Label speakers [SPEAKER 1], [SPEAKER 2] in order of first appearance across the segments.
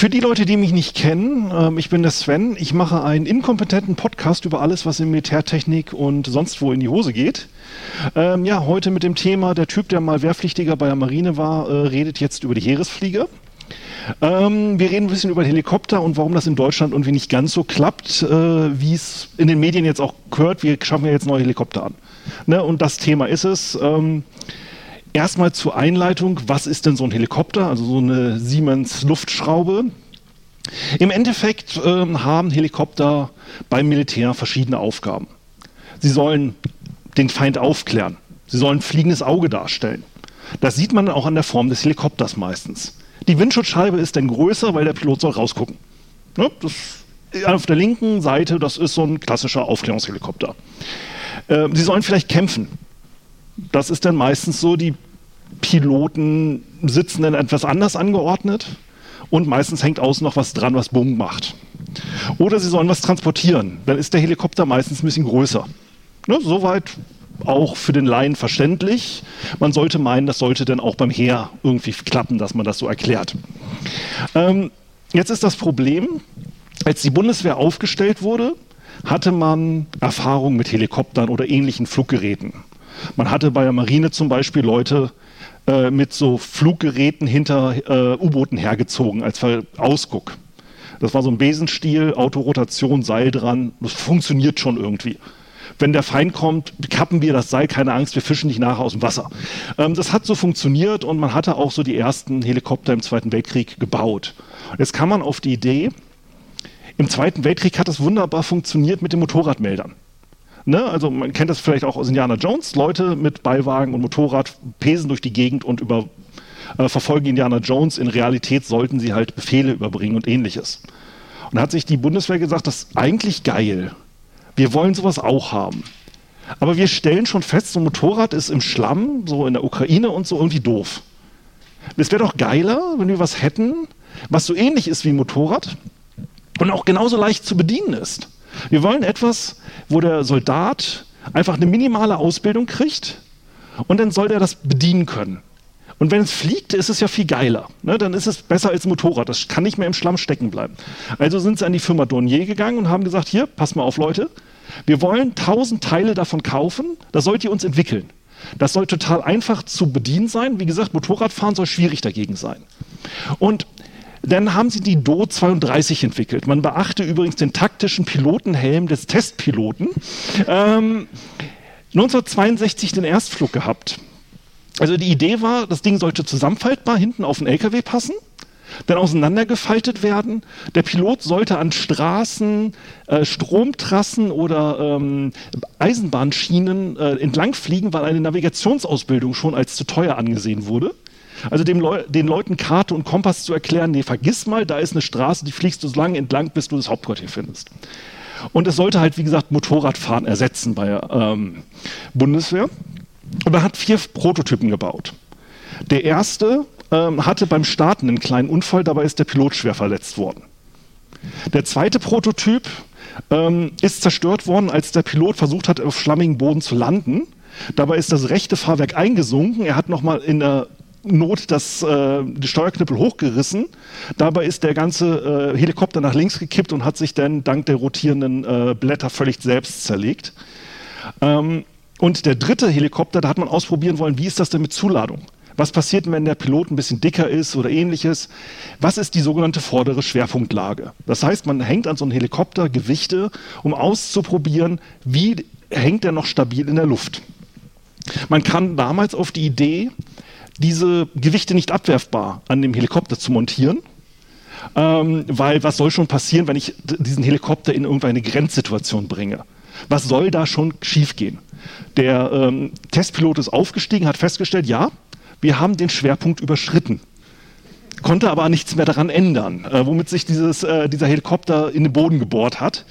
[SPEAKER 1] Für die Leute, die mich nicht kennen, ähm, ich bin der Sven. Ich mache einen inkompetenten Podcast über alles, was in Militärtechnik und sonst wo in die Hose geht. Ähm, ja, heute mit dem Thema, der Typ, der mal Wehrpflichtiger bei der Marine war, äh, redet jetzt über die Heeresflieger. Ähm, wir reden ein bisschen über Helikopter und warum das in Deutschland irgendwie nicht ganz so klappt, äh, wie es in den Medien jetzt auch gehört. Wir schaffen ja jetzt neue Helikopter an. Ne? Und das Thema ist es. Ähm, Erstmal zur Einleitung, was ist denn so ein Helikopter, also so eine Siemens Luftschraube? Im Endeffekt ähm, haben Helikopter beim Militär verschiedene Aufgaben. Sie sollen den Feind aufklären. Sie sollen fliegendes Auge darstellen. Das sieht man auch an der Form des Helikopters meistens. Die Windschutzscheibe ist dann größer, weil der Pilot soll rausgucken. Ne? Das, auf der linken Seite, das ist so ein klassischer Aufklärungshelikopter. Äh, sie sollen vielleicht kämpfen das ist dann meistens so, die Piloten sitzen dann etwas anders angeordnet und meistens hängt außen noch was dran, was Bumm macht. Oder sie sollen was transportieren, dann ist der Helikopter meistens ein bisschen größer. Ne, soweit auch für den Laien verständlich. Man sollte meinen, das sollte dann auch beim Heer irgendwie klappen, dass man das so erklärt. Ähm, jetzt ist das Problem, als die Bundeswehr aufgestellt wurde, hatte man Erfahrung mit Helikoptern oder ähnlichen Fluggeräten. Man hatte bei der Marine zum Beispiel Leute äh, mit so Fluggeräten hinter äh, U-Booten hergezogen als Ausguck. Das war so ein Besenstiel, Autorotation, Seil dran. Das funktioniert schon irgendwie. Wenn der Feind kommt, kappen wir das Seil, keine Angst, wir fischen nicht nachher aus dem Wasser. Ähm, das hat so funktioniert und man hatte auch so die ersten Helikopter im Zweiten Weltkrieg gebaut. Jetzt kam man auf die Idee, im Zweiten Weltkrieg hat das wunderbar funktioniert mit den Motorradmeldern. Ne? Also man kennt das vielleicht auch aus Indiana Jones. Leute mit Beiwagen und Motorrad pesen durch die Gegend und über, äh, verfolgen Indiana Jones. In Realität sollten sie halt Befehle überbringen und ähnliches. Und da hat sich die Bundeswehr gesagt, das ist eigentlich geil. Wir wollen sowas auch haben. Aber wir stellen schon fest, so ein Motorrad ist im Schlamm, so in der Ukraine und so irgendwie doof. Es wäre doch geiler, wenn wir was hätten, was so ähnlich ist wie ein Motorrad und auch genauso leicht zu bedienen ist. Wir wollen etwas, wo der Soldat einfach eine minimale Ausbildung kriegt und dann soll der das bedienen können. Und wenn es fliegt, ist es ja viel geiler. Ne? Dann ist es besser als Motorrad. Das kann nicht mehr im Schlamm stecken bleiben. Also sind sie an die Firma Dornier gegangen und haben gesagt, hier, pass mal auf Leute, wir wollen tausend Teile davon kaufen, das sollt ihr uns entwickeln. Das soll total einfach zu bedienen sein. Wie gesagt, Motorradfahren soll schwierig dagegen sein. Und dann haben sie die Do 32 entwickelt. Man beachte übrigens den taktischen Pilotenhelm des Testpiloten. Ähm, 1962 den Erstflug gehabt. Also die Idee war, das Ding sollte zusammenfaltbar hinten auf den LKW passen, dann auseinandergefaltet werden. Der Pilot sollte an Straßen, äh, Stromtrassen oder ähm, Eisenbahnschienen äh, entlang fliegen, weil eine Navigationsausbildung schon als zu teuer angesehen wurde. Also Leu den Leuten Karte und Kompass zu erklären, nee, vergiss mal, da ist eine Straße, die fliegst du so lange entlang, bis du das Hauptquartier findest. Und es sollte halt, wie gesagt, Motorradfahren ersetzen bei ähm, Bundeswehr. Und er hat vier Prototypen gebaut. Der erste ähm, hatte beim Starten einen kleinen Unfall, dabei ist der Pilot schwer verletzt worden. Der zweite Prototyp ähm, ist zerstört worden, als der Pilot versucht hat, auf schlammigen Boden zu landen. Dabei ist das rechte Fahrwerk eingesunken. Er hat nochmal in der Not das äh, die Steuerknüppel hochgerissen. Dabei ist der ganze äh, Helikopter nach links gekippt und hat sich dann dank der rotierenden äh, Blätter völlig selbst zerlegt. Ähm, und der dritte Helikopter, da hat man ausprobieren wollen, wie ist das denn mit Zuladung? Was passiert, wenn der Pilot ein bisschen dicker ist oder ähnliches? Was ist die sogenannte vordere Schwerpunktlage? Das heißt, man hängt an so einem Helikopter Gewichte, um auszuprobieren, wie hängt er noch stabil in der Luft. Man kam damals auf die Idee, diese Gewichte nicht abwerfbar an dem Helikopter zu montieren. Ähm, weil was soll schon passieren, wenn ich diesen Helikopter in irgendeine Grenzsituation bringe? Was soll da schon schiefgehen? Der ähm, Testpilot ist aufgestiegen, hat festgestellt, ja, wir haben den Schwerpunkt überschritten konnte aber nichts mehr daran ändern, äh, womit sich dieses, äh, dieser Helikopter in den Boden gebohrt hat.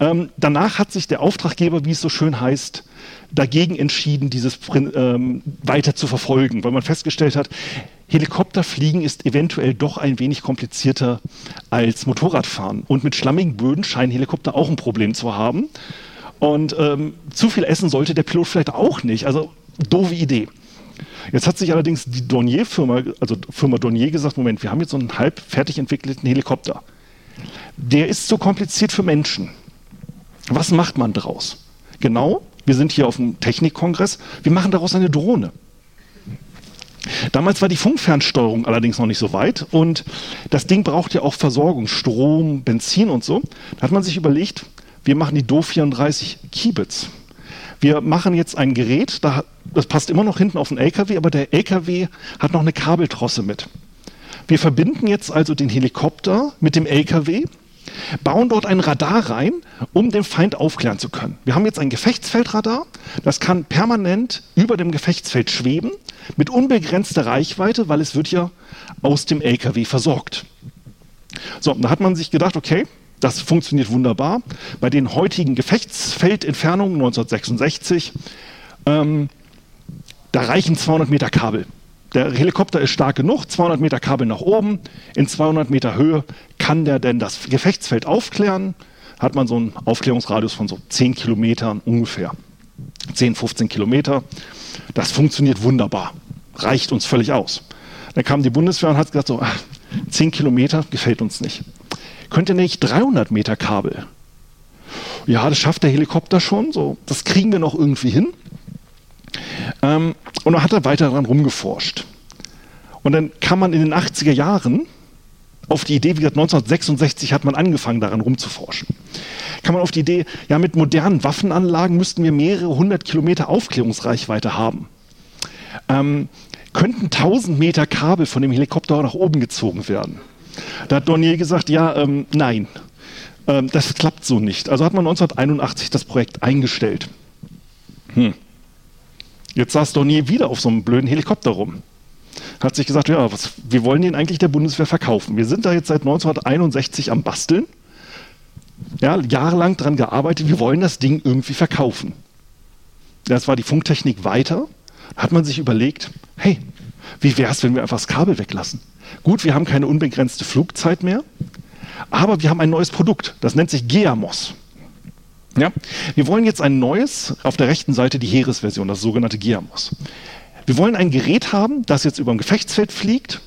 [SPEAKER 1] Ähm, danach hat sich der Auftraggeber, wie es so schön heißt, dagegen entschieden, dieses ähm, weiter zu verfolgen, weil man festgestellt hat, Helikopterfliegen ist eventuell doch ein wenig komplizierter als Motorradfahren. Und mit schlammigen Böden scheinen Helikopter auch ein Problem zu haben. Und ähm, zu viel essen sollte der Pilot vielleicht auch nicht. Also doofe Idee. Jetzt hat sich allerdings die Dornier-Firma, also Firma Dornier gesagt, Moment, wir haben jetzt so einen halb fertig entwickelten Helikopter. Der ist so kompliziert für Menschen. Was macht man daraus? Genau, wir sind hier auf dem Technikkongress, wir machen daraus eine Drohne. Damals war die Funkfernsteuerung allerdings noch nicht so weit und das Ding braucht ja auch Versorgung, Strom, Benzin und so. Da hat man sich überlegt, wir machen die Do 34 Kibitz. Wir machen jetzt ein Gerät, das passt immer noch hinten auf den LKW, aber der LKW hat noch eine Kabeltrosse mit. Wir verbinden jetzt also den Helikopter mit dem LKW, bauen dort ein Radar rein, um den Feind aufklären zu können. Wir haben jetzt ein Gefechtsfeldradar, das kann permanent über dem Gefechtsfeld schweben, mit unbegrenzter Reichweite, weil es wird ja aus dem LKW versorgt. So, da hat man sich gedacht, okay, das funktioniert wunderbar. Bei den heutigen Gefechtsfeldentfernungen 1966, ähm, da reichen 200 Meter Kabel. Der Helikopter ist stark genug, 200 Meter Kabel nach oben, in 200 Meter Höhe kann der denn das Gefechtsfeld aufklären. Hat man so einen Aufklärungsradius von so 10 Kilometern ungefähr. 10, 15 Kilometer. Das funktioniert wunderbar. Reicht uns völlig aus. Dann kam die Bundeswehr und hat gesagt, so, 10 Kilometer gefällt uns nicht könnt ihr nicht 300 Meter Kabel? Ja, das schafft der Helikopter schon, so, das kriegen wir noch irgendwie hin. Ähm, und dann hat er weiter daran rumgeforscht. Und dann kann man in den 80er Jahren auf die Idee, wie gesagt, 1966 hat man angefangen, daran rumzuforschen. Kann man auf die Idee, ja, mit modernen Waffenanlagen müssten wir mehrere hundert Kilometer Aufklärungsreichweite haben. Ähm, könnten 1000 Meter Kabel von dem Helikopter nach oben gezogen werden. Da hat Dornier gesagt, ja, ähm, nein, ähm, das klappt so nicht. Also hat man 1981 das Projekt eingestellt. Hm. Jetzt saß Dornier wieder auf so einem blöden Helikopter rum. Hat sich gesagt, ja, was, wir wollen den eigentlich der Bundeswehr verkaufen. Wir sind da jetzt seit 1961 am Basteln. Ja, jahrelang daran gearbeitet, wir wollen das Ding irgendwie verkaufen. Das war die Funktechnik weiter. Hat man sich überlegt, hey, wie wäre es, wenn wir einfach das Kabel weglassen? Gut, wir haben keine unbegrenzte Flugzeit mehr, aber wir haben ein neues Produkt. Das nennt sich Geamos. Ja? Wir wollen jetzt ein neues, auf der rechten Seite die Heeresversion, das sogenannte Geamos. Wir wollen ein Gerät haben, das jetzt über ein Gefechtsfeld fliegt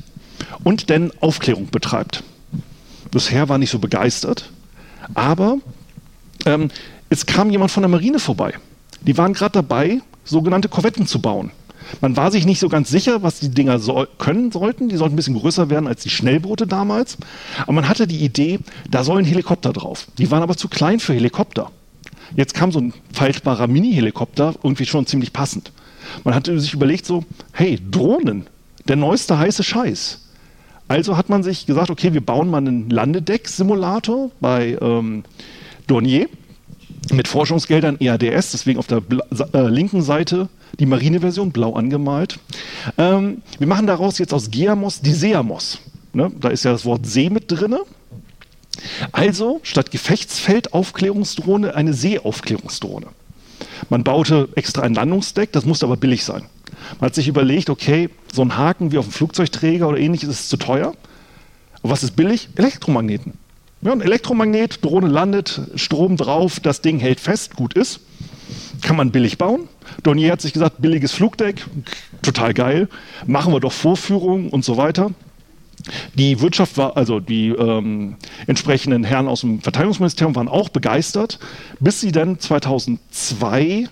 [SPEAKER 1] und dann Aufklärung betreibt. Das Heer war nicht so begeistert, aber ähm, es kam jemand von der Marine vorbei. Die waren gerade dabei, sogenannte Korvetten zu bauen. Man war sich nicht so ganz sicher, was die Dinger so können sollten. Die sollten ein bisschen größer werden als die Schnellboote damals. Aber man hatte die Idee, da sollen Helikopter drauf. Die waren aber zu klein für Helikopter. Jetzt kam so ein faltbarer Mini-Helikopter, irgendwie schon ziemlich passend. Man hatte sich überlegt so, hey, Drohnen, der neueste heiße Scheiß. Also hat man sich gesagt, okay, wir bauen mal einen Landedeck-Simulator bei ähm, Dornier mit Forschungsgeldern EADS, deswegen auf der äh, linken Seite die Marineversion, blau angemalt. Ähm, wir machen daraus jetzt aus Geamos die Seamos. Ne? Da ist ja das Wort See mit drin. Also statt Gefechtsfeldaufklärungsdrohne eine Seeaufklärungsdrohne. Man baute extra ein Landungsdeck, das musste aber billig sein. Man hat sich überlegt, okay, so ein Haken wie auf einem Flugzeugträger oder ähnliches ist zu teuer. Aber was ist billig? Elektromagneten. Ja, ein Elektromagnet, Drohne landet, Strom drauf, das Ding hält fest, gut ist. Kann man billig bauen. Dornier hat sich gesagt, billiges Flugdeck, total geil, machen wir doch Vorführungen und so weiter. Die Wirtschaft war, also die ähm, entsprechenden Herren aus dem Verteidigungsministerium waren auch begeistert, bis sie dann 2002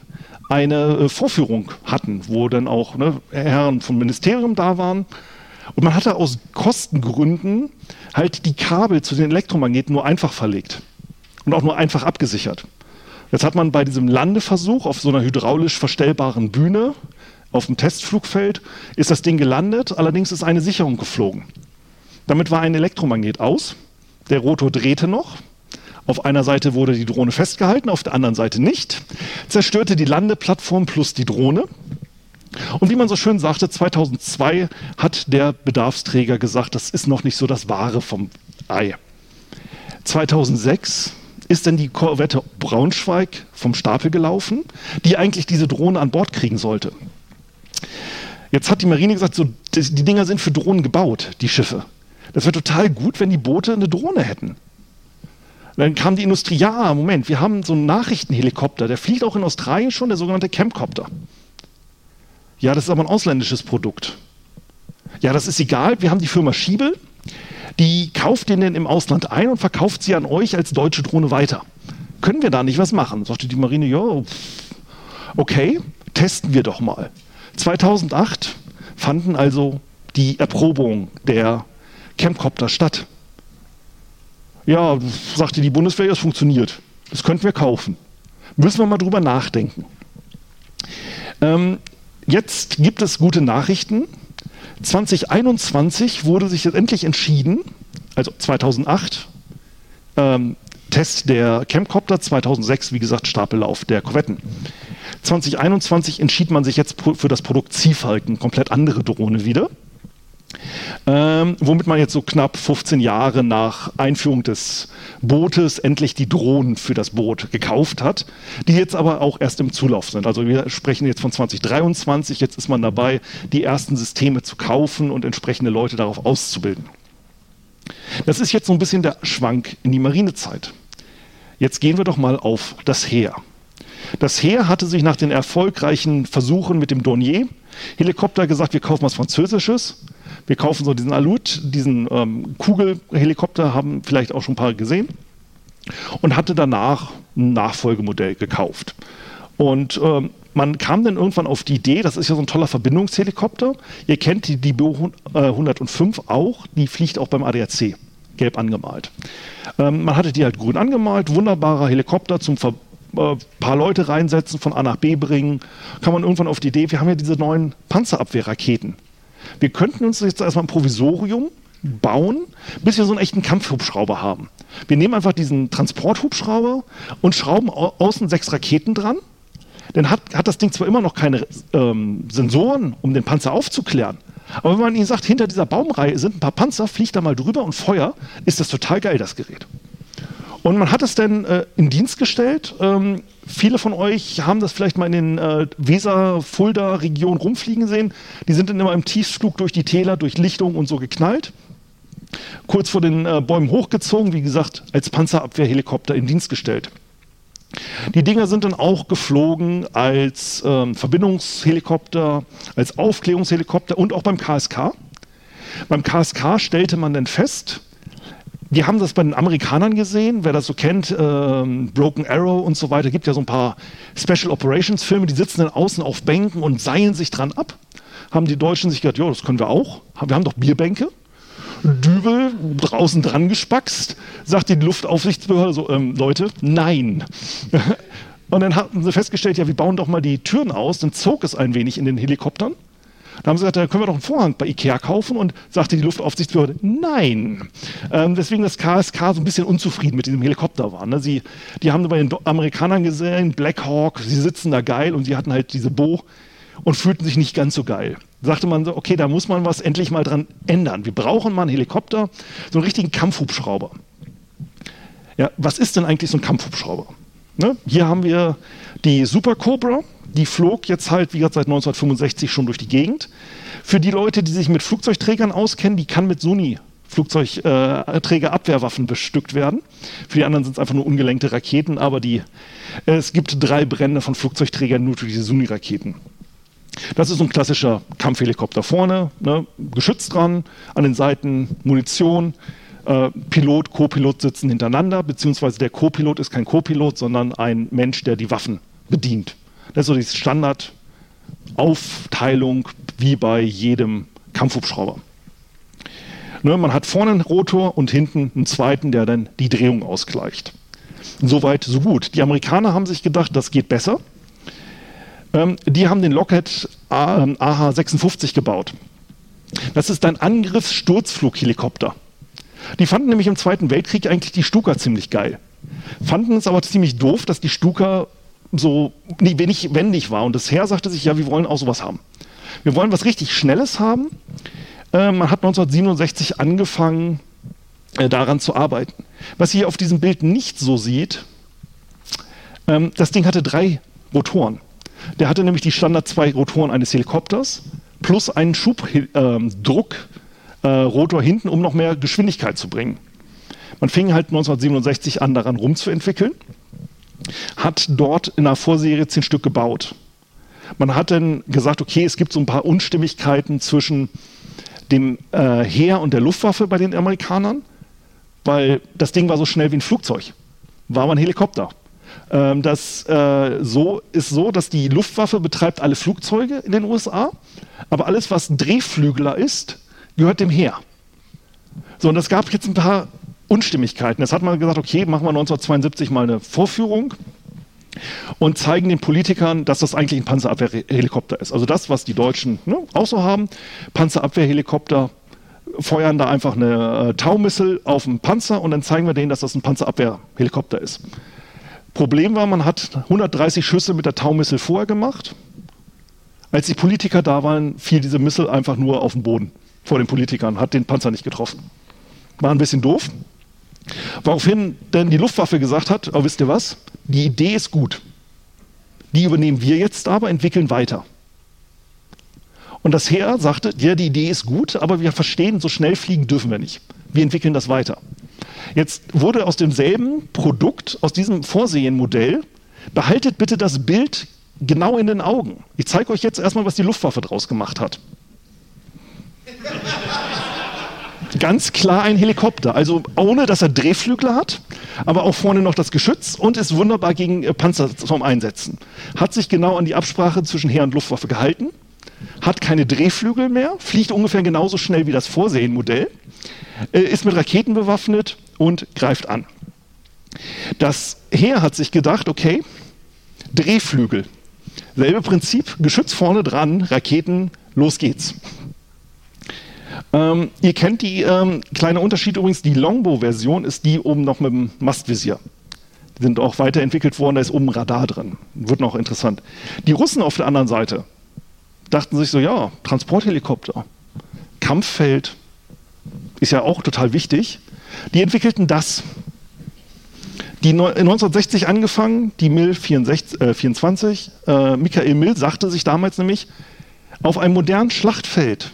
[SPEAKER 1] eine äh, Vorführung hatten, wo dann auch ne, Herren vom Ministerium da waren. Und man hatte aus Kostengründen halt die Kabel zu den Elektromagneten nur einfach verlegt und auch nur einfach abgesichert. Jetzt hat man bei diesem Landeversuch auf so einer hydraulisch verstellbaren Bühne auf dem Testflugfeld ist das Ding gelandet, allerdings ist eine Sicherung geflogen. Damit war ein Elektromagnet aus, der Rotor drehte noch, auf einer Seite wurde die Drohne festgehalten, auf der anderen Seite nicht, zerstörte die Landeplattform plus die Drohne. Und wie man so schön sagte, 2002 hat der Bedarfsträger gesagt, das ist noch nicht so das Wahre vom Ei. 2006 ist denn die Korvette Braunschweig vom Stapel gelaufen, die eigentlich diese Drohne an Bord kriegen sollte. Jetzt hat die Marine gesagt, so, die Dinger sind für Drohnen gebaut, die Schiffe. Das wäre total gut, wenn die Boote eine Drohne hätten. Dann kam die Industrie, ja, Moment, wir haben so einen Nachrichtenhelikopter, der fliegt auch in Australien schon, der sogenannte Camcopter. Ja, das ist aber ein ausländisches Produkt. Ja, das ist egal. Wir haben die Firma Schiebel, die kauft den im Ausland ein und verkauft sie an euch als deutsche Drohne weiter. Können wir da nicht was machen? Sagte die Marine, ja, okay, testen wir doch mal. 2008 fanden also die Erprobungen der Campcopter statt. Ja, sagte die Bundeswehr, es funktioniert. Das könnten wir kaufen. Müssen wir mal drüber nachdenken. Ähm, jetzt gibt es gute Nachrichten. 2021 wurde sich jetzt endlich entschieden, also 2008, ähm, Test der Campcopter, 2006, wie gesagt, Stapellauf der Korvetten. 2021 entschied man sich jetzt für das Produkt Ziehfalken, komplett andere Drohne wieder. Ähm, womit man jetzt so knapp 15 Jahre nach Einführung des Bootes endlich die Drohnen für das Boot gekauft hat, die jetzt aber auch erst im Zulauf sind. Also wir sprechen jetzt von 2023, jetzt ist man dabei, die ersten Systeme zu kaufen und entsprechende Leute darauf auszubilden. Das ist jetzt so ein bisschen der Schwank in die Marinezeit. Jetzt gehen wir doch mal auf das Heer. Das Heer hatte sich nach den erfolgreichen Versuchen mit dem Dornier Helikopter gesagt, wir kaufen was Französisches. Wir kaufen so diesen Alut, diesen ähm, Kugelhelikopter, haben vielleicht auch schon ein paar gesehen. Und hatte danach ein Nachfolgemodell gekauft. Und ähm, man kam dann irgendwann auf die Idee, das ist ja so ein toller Verbindungshelikopter. Ihr kennt die, die Bo 105 auch, die fliegt auch beim ADAC, gelb angemalt. Ähm, man hatte die halt grün angemalt, wunderbarer Helikopter zum Ver äh, paar Leute reinsetzen, von A nach B bringen, kann man irgendwann auf die Idee, wir haben ja diese neuen Panzerabwehrraketen. Wir könnten uns jetzt erstmal ein Provisorium bauen, bis wir so einen echten Kampfhubschrauber haben. Wir nehmen einfach diesen Transporthubschrauber und schrauben außen sechs Raketen dran. Dann hat, hat das Ding zwar immer noch keine ähm, Sensoren, um den Panzer aufzuklären, aber wenn man ihnen sagt, hinter dieser Baumreihe sind ein paar Panzer, fliegt da mal drüber und Feuer, ist das total geil, das Gerät. Und man hat es dann äh, in Dienst gestellt. Ähm, viele von euch haben das vielleicht mal in den äh, Weser-Fulda-Regionen rumfliegen sehen. Die sind dann immer im Tiefflug durch die Täler, durch Lichtung und so geknallt. Kurz vor den äh, Bäumen hochgezogen, wie gesagt, als Panzerabwehrhelikopter in Dienst gestellt. Die Dinger sind dann auch geflogen als ähm, Verbindungshelikopter, als Aufklärungshelikopter und auch beim KSK. Beim KSK stellte man dann fest, wir haben das bei den Amerikanern gesehen, wer das so kennt, ähm, Broken Arrow und so weiter, gibt ja so ein paar Special Operations Filme, die sitzen dann außen auf Bänken und seilen sich dran ab. Haben die Deutschen sich gedacht, ja, das können wir auch. Wir haben doch Bierbänke. Dübel draußen dran gespackst, sagt die Luftaufsichtsbehörde so, ähm, Leute, nein. und dann haben sie festgestellt, ja, wir bauen doch mal die Türen aus, dann zog es ein wenig in den Helikoptern. Da haben sie gesagt, da können wir doch einen Vorhang bei Ikea kaufen und sagte die Luftaufsichtsbehörde, nein. Ähm, deswegen das KSK so ein bisschen unzufrieden mit diesem Helikopter war. Ne? Sie, die haben bei den Amerikanern gesehen, Black Hawk, sie sitzen da geil und sie hatten halt diese Bo und fühlten sich nicht ganz so geil. Sagte man so, okay, da muss man was endlich mal dran ändern. Wir brauchen mal einen Helikopter, so einen richtigen Kampfhubschrauber. Ja, was ist denn eigentlich so ein Kampfhubschrauber? Ne? Hier haben wir die Super Cobra, die flog jetzt halt, wie gesagt, seit 1965 schon durch die Gegend. Für die Leute, die sich mit Flugzeugträgern auskennen, die kann mit Sony Flugzeugträgerabwehrwaffen äh, bestückt werden. Für die anderen sind es einfach nur ungelenkte Raketen, aber die, äh, es gibt drei Brände von Flugzeugträgern nur durch diese Suni-Raketen. Das ist so ein klassischer Kampfhelikopter vorne, ne, Geschütz dran, an den Seiten Munition, äh, Pilot, Co-Pilot sitzen hintereinander, beziehungsweise der Co-Pilot ist kein Co-Pilot, sondern ein Mensch, der die Waffen bedient. Das ist so die Standardaufteilung wie bei jedem Kampfhubschrauber. Ne, man hat vorne einen Rotor und hinten einen zweiten, der dann die Drehung ausgleicht. Soweit, so gut. Die Amerikaner haben sich gedacht, das geht besser. Ähm, die haben den Lockheed AH-56 ähm, gebaut. Das ist ein Angriffssturzflughelikopter. Die fanden nämlich im Zweiten Weltkrieg eigentlich die Stuka ziemlich geil. Fanden es aber ziemlich doof, dass die Stuka so wenig wendig war. Und das Heer sagte sich, ja, wir wollen auch sowas haben. Wir wollen was richtig Schnelles haben. Äh, man hat 1967 angefangen, äh, daran zu arbeiten. Was ihr auf diesem Bild nicht so sieht, ähm, das Ding hatte drei Rotoren. Der hatte nämlich die Standard zwei Rotoren eines Helikopters plus einen Schubdruckrotor äh, hinten, um noch mehr Geschwindigkeit zu bringen. Man fing halt 1967 an, daran rumzuentwickeln hat dort in einer Vorserie zehn Stück gebaut. Man hat dann gesagt, okay, es gibt so ein paar Unstimmigkeiten zwischen dem äh, Heer und der Luftwaffe bei den Amerikanern, weil das Ding war so schnell wie ein Flugzeug, war aber ein Helikopter. Ähm, das äh, so, ist so, dass die Luftwaffe betreibt alle Flugzeuge in den USA, aber alles, was Drehflügler ist, gehört dem Heer. So, und es gab jetzt ein paar Unstimmigkeiten. Jetzt hat man gesagt, okay, machen wir 1972 mal eine Vorführung und zeigen den Politikern, dass das eigentlich ein Panzerabwehrhelikopter ist. Also das, was die Deutschen ne, auch so haben. Panzerabwehrhelikopter feuern da einfach eine äh, Taumissel auf den Panzer und dann zeigen wir denen, dass das ein Panzerabwehrhelikopter ist. Problem war, man hat 130 Schüsse mit der Taumissel vorher gemacht. Als die Politiker da waren, fiel diese Missel einfach nur auf den Boden vor den Politikern, hat den Panzer nicht getroffen. War ein bisschen doof. Woraufhin denn die Luftwaffe gesagt hat, oh, wisst ihr was, die Idee ist gut. Die übernehmen wir jetzt aber, entwickeln weiter. Und das Heer sagte, ja, die Idee ist gut, aber wir verstehen, so schnell fliegen dürfen wir nicht. Wir entwickeln das weiter. Jetzt wurde aus demselben Produkt, aus diesem Vorsehenmodell, behaltet bitte das Bild genau in den Augen. Ich zeige euch jetzt erstmal, was die Luftwaffe draus gemacht hat. Ganz klar ein Helikopter, also ohne dass er Drehflügel hat, aber auch vorne noch das Geschütz und ist wunderbar gegen äh, Panzer zum Einsetzen. Hat sich genau an die Absprache zwischen Heer und Luftwaffe gehalten, hat keine Drehflügel mehr, fliegt ungefähr genauso schnell wie das Vorsehenmodell, äh, ist mit Raketen bewaffnet und greift an. Das Heer hat sich gedacht, okay, Drehflügel, selbe Prinzip, Geschütz vorne dran, Raketen, los geht's. Ähm, ihr kennt die ähm, kleine Unterschied übrigens, die Longbow-Version ist die oben noch mit dem Mastvisier. Die sind auch weiterentwickelt worden, da ist oben ein Radar drin. Wird noch interessant. Die Russen auf der anderen Seite dachten sich so, ja, Transporthelikopter, Kampffeld, ist ja auch total wichtig. Die entwickelten das. Die 1960 angefangen, die MIL 64, äh, 24, äh, Michael Mill sagte sich damals nämlich, auf einem modernen Schlachtfeld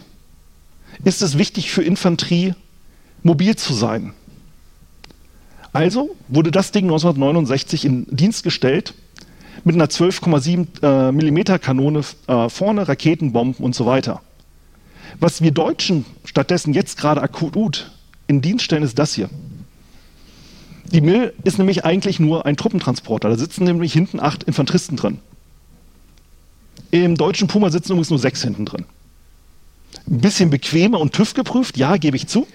[SPEAKER 1] ist es wichtig für Infanterie, mobil zu sein. Also wurde das Ding 1969 in Dienst gestellt mit einer 12,7 äh, mm Kanone äh, vorne, Raketen, Bomben und so weiter. Was wir Deutschen stattdessen jetzt gerade akut in Dienst stellen, ist das hier. Die Mill ist nämlich eigentlich nur ein Truppentransporter. Da sitzen nämlich hinten acht Infanteristen drin. Im deutschen Puma sitzen übrigens nur sechs hinten drin ein bisschen bequemer und TÜV geprüft, ja, gebe ich zu.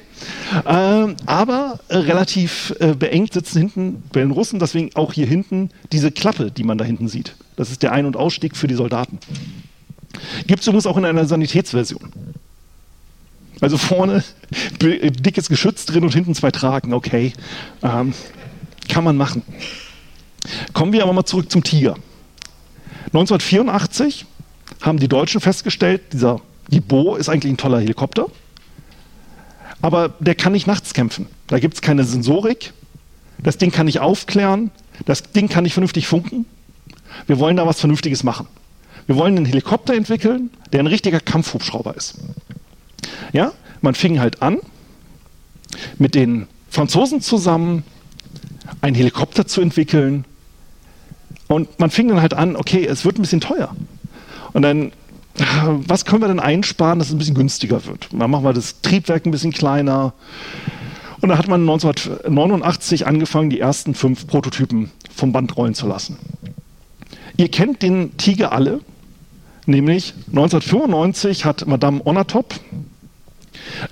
[SPEAKER 1] Ähm, aber äh, relativ äh, beengt sitzen hinten bei den Russen, deswegen auch hier hinten diese Klappe, die man da hinten sieht. Das ist der Ein- und Ausstieg für die Soldaten. Gibt es übrigens auch in einer Sanitätsversion. Also vorne dickes Geschütz drin und hinten zwei Tragen, okay. Ähm, kann man machen. Kommen wir aber mal zurück zum Tiger. 1984 haben die Deutschen festgestellt, dieser die Bo ist eigentlich ein toller Helikopter, aber der kann nicht nachts kämpfen. Da gibt es keine Sensorik. Das Ding kann nicht aufklären. Das Ding kann nicht vernünftig funken. Wir wollen da was Vernünftiges machen. Wir wollen einen Helikopter entwickeln, der ein richtiger Kampfhubschrauber ist. Ja, man fing halt an, mit den Franzosen zusammen einen Helikopter zu entwickeln. Und man fing dann halt an, okay, es wird ein bisschen teuer. Und dann was können wir denn einsparen, dass es ein bisschen günstiger wird? Dann machen wir das Triebwerk ein bisschen kleiner. Und da hat man 1989 angefangen, die ersten fünf Prototypen vom Band rollen zu lassen. Ihr kennt den Tiger alle, nämlich 1995 hat Madame Onatop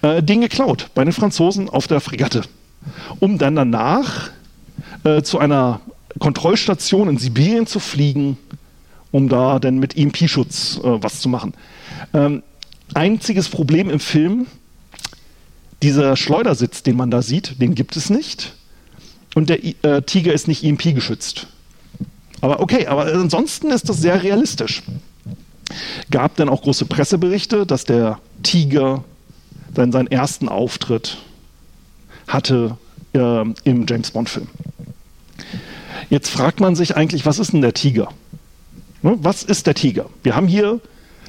[SPEAKER 1] äh, den geklaut bei den Franzosen auf der Fregatte, um dann danach äh, zu einer Kontrollstation in Sibirien zu fliegen um da dann mit EMP-Schutz äh, was zu machen. Ähm, einziges Problem im Film, dieser Schleudersitz, den man da sieht, den gibt es nicht. Und der äh, Tiger ist nicht EMP geschützt. Aber okay, aber ansonsten ist das sehr realistisch. Gab dann auch große Presseberichte, dass der Tiger dann seinen ersten Auftritt hatte äh, im James Bond-Film. Jetzt fragt man sich eigentlich, was ist denn der Tiger? Ne, was ist der Tiger? Wir haben hier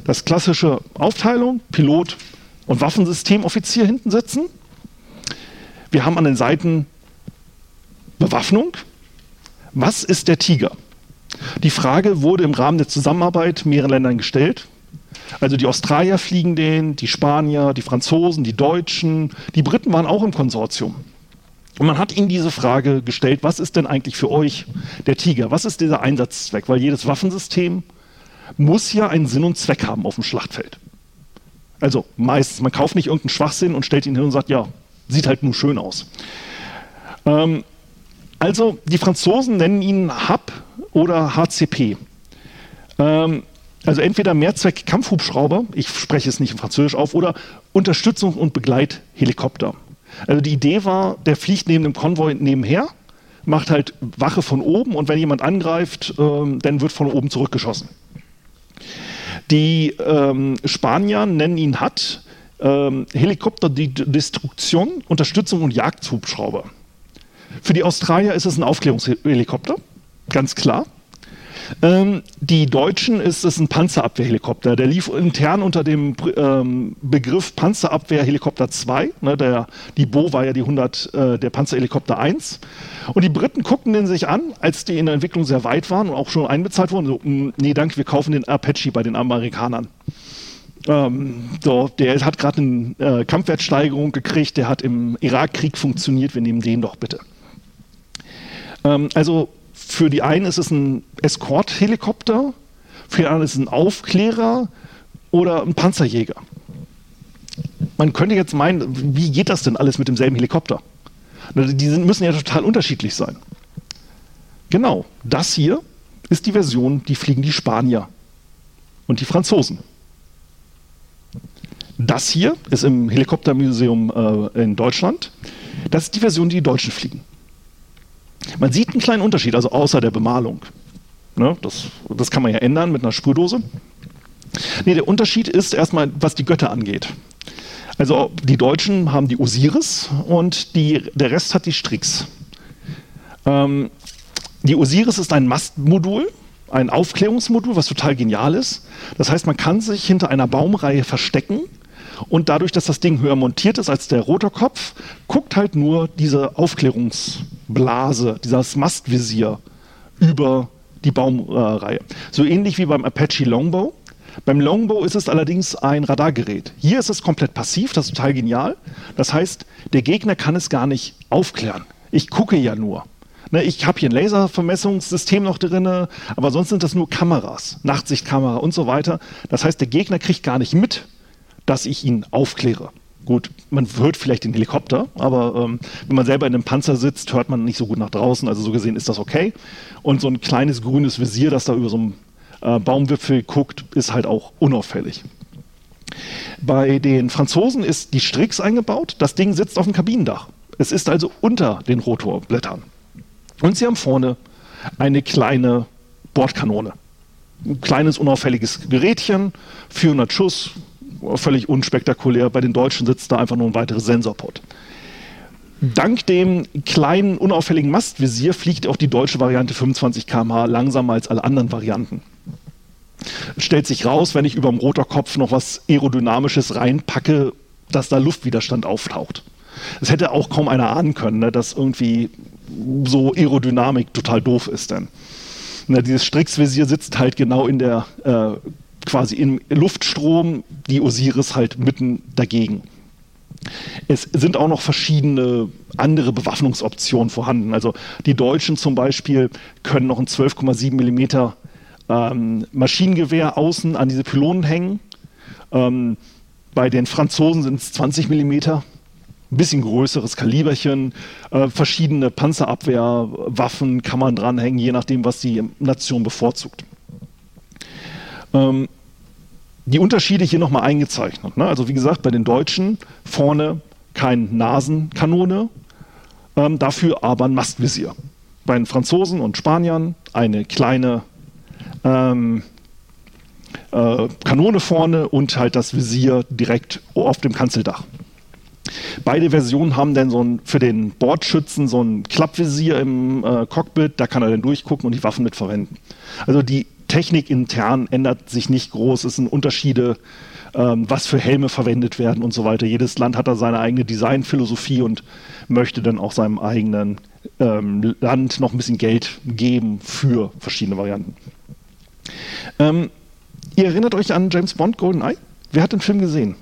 [SPEAKER 1] das klassische Aufteilung, Pilot und Waffensystemoffizier hinten sitzen. Wir haben an den Seiten Bewaffnung. Was ist der Tiger? Die Frage wurde im Rahmen der Zusammenarbeit mehreren Ländern gestellt. Also die Australier fliegen den, die Spanier, die Franzosen, die Deutschen, die Briten waren auch im Konsortium. Und man hat ihnen diese Frage gestellt, was ist denn eigentlich für euch der Tiger? Was ist dieser Einsatzzweck? Weil jedes Waffensystem muss ja einen Sinn und Zweck haben auf dem Schlachtfeld. Also meistens, man kauft nicht irgendeinen Schwachsinn und stellt ihn hin und sagt, ja, sieht halt nur schön aus. Ähm, also die Franzosen nennen ihn HAP oder HCP. Ähm, also entweder Mehrzweck-Kampfhubschrauber, ich spreche es nicht in Französisch auf, oder Unterstützung und Begleithelikopter. Also die Idee war, der fliegt neben dem Konvoi nebenher, macht halt Wache von oben und wenn jemand angreift, ähm, dann wird von oben zurückgeschossen. Die ähm, Spanier nennen ihn HAT, ähm, Helikopter die Destruktion, Unterstützung und Jagdhubschrauber. Für die Australier ist es ein Aufklärungshelikopter, ganz klar. Ähm, die Deutschen ist es ein Panzerabwehrhelikopter. Der lief intern unter dem ähm, Begriff Panzerabwehrhelikopter 2. Ne, der, die Bo war ja die 100, äh, der Panzerhelikopter 1. Und die Briten guckten den sich an, als die in der Entwicklung sehr weit waren und auch schon einbezahlt wurden. So, hm, nee, danke, wir kaufen den Apache bei den Amerikanern. Ähm, so, der hat gerade eine äh, Kampfwertsteigerung gekriegt, der hat im Irakkrieg funktioniert, wir nehmen den doch bitte. Ähm, also für die einen ist es ein Escort-Helikopter, für die anderen ist es ein Aufklärer oder ein Panzerjäger. Man könnte jetzt meinen, wie geht das denn alles mit demselben Helikopter? Die sind, müssen ja total unterschiedlich sein. Genau, das hier ist die Version, die fliegen die Spanier und die Franzosen. Das hier ist im Helikoptermuseum äh, in Deutschland. Das ist die Version, die die Deutschen fliegen. Man sieht einen kleinen Unterschied, also außer der Bemalung. Ne, das, das kann man ja ändern mit einer Spurdose. Nee, der Unterschied ist erstmal, was die Götter angeht. Also die Deutschen haben die Osiris und die, der Rest hat die Strix. Ähm, die Osiris ist ein Mastmodul, ein Aufklärungsmodul, was total genial ist. Das heißt, man kann sich hinter einer Baumreihe verstecken und dadurch, dass das Ding höher montiert ist als der Rotorkopf, guckt halt nur diese Aufklärungsblase, dieses Mastvisier über die Baumreihe. So ähnlich wie beim Apache Longbow. Beim Longbow ist es allerdings ein Radargerät. Hier ist es komplett passiv, das ist total genial. Das heißt, der Gegner kann es gar nicht aufklären. Ich gucke ja nur. Ne, ich habe hier ein Laservermessungssystem noch drin, aber sonst sind das nur Kameras, Nachtsichtkamera und so weiter. Das heißt, der Gegner kriegt gar nicht mit, dass ich ihn aufkläre. Gut, man hört vielleicht den Helikopter, aber ähm, wenn man selber in einem Panzer sitzt, hört man nicht so gut nach draußen. Also so gesehen ist das okay. Und so ein kleines grünes Visier, das da über so einem äh, Baumwipfel guckt, ist halt auch unauffällig. Bei den Franzosen ist die Strix eingebaut. Das Ding sitzt auf dem Kabinendach. Es ist also unter den Rotorblättern. Und sie haben vorne eine kleine Bordkanone. Ein kleines unauffälliges Gerätchen, 400 Schuss, völlig unspektakulär. Bei den Deutschen sitzt da einfach nur ein weiteres Sensorpod. Dank dem kleinen, unauffälligen Mastvisier fliegt auch die deutsche Variante 25 km/h langsamer als alle anderen Varianten. Stellt sich raus, wenn ich über dem Rotorkopf noch was Aerodynamisches reinpacke, dass da Luftwiderstand auftaucht. Das hätte auch kaum einer ahnen können, ne, dass irgendwie so Aerodynamik total doof ist. Denn. Ne, dieses Strixvisier sitzt halt genau in der äh, quasi im Luftstrom, die Osiris halt mitten dagegen. Es sind auch noch verschiedene andere Bewaffnungsoptionen vorhanden. Also die Deutschen zum Beispiel können noch ein 12,7 mm ähm, Maschinengewehr außen an diese Pylonen hängen. Ähm, bei den Franzosen sind es 20 mm, ein bisschen größeres Kaliberchen. Äh, verschiedene Panzerabwehrwaffen kann man dranhängen, je nachdem, was die Nation bevorzugt. Ähm, die Unterschiede hier nochmal eingezeichnet. Ne? Also wie gesagt, bei den Deutschen vorne kein Nasenkanone, ähm, dafür aber ein Mastvisier. Bei den Franzosen und Spaniern eine kleine ähm, äh, Kanone vorne und halt das Visier direkt auf dem Kanzeldach. Beide Versionen haben dann so ein, für den Bordschützen so ein Klappvisier im äh, Cockpit, da kann er dann durchgucken und die Waffen mit verwenden. Also die Technik intern ändert sich nicht groß. Es sind Unterschiede, ähm, was für Helme verwendet werden und so weiter. Jedes Land hat da seine eigene Designphilosophie und möchte dann auch seinem eigenen ähm, Land noch ein bisschen Geld geben für verschiedene Varianten. Ähm, ihr erinnert euch an James Bond GoldenEye? Wer hat den Film gesehen?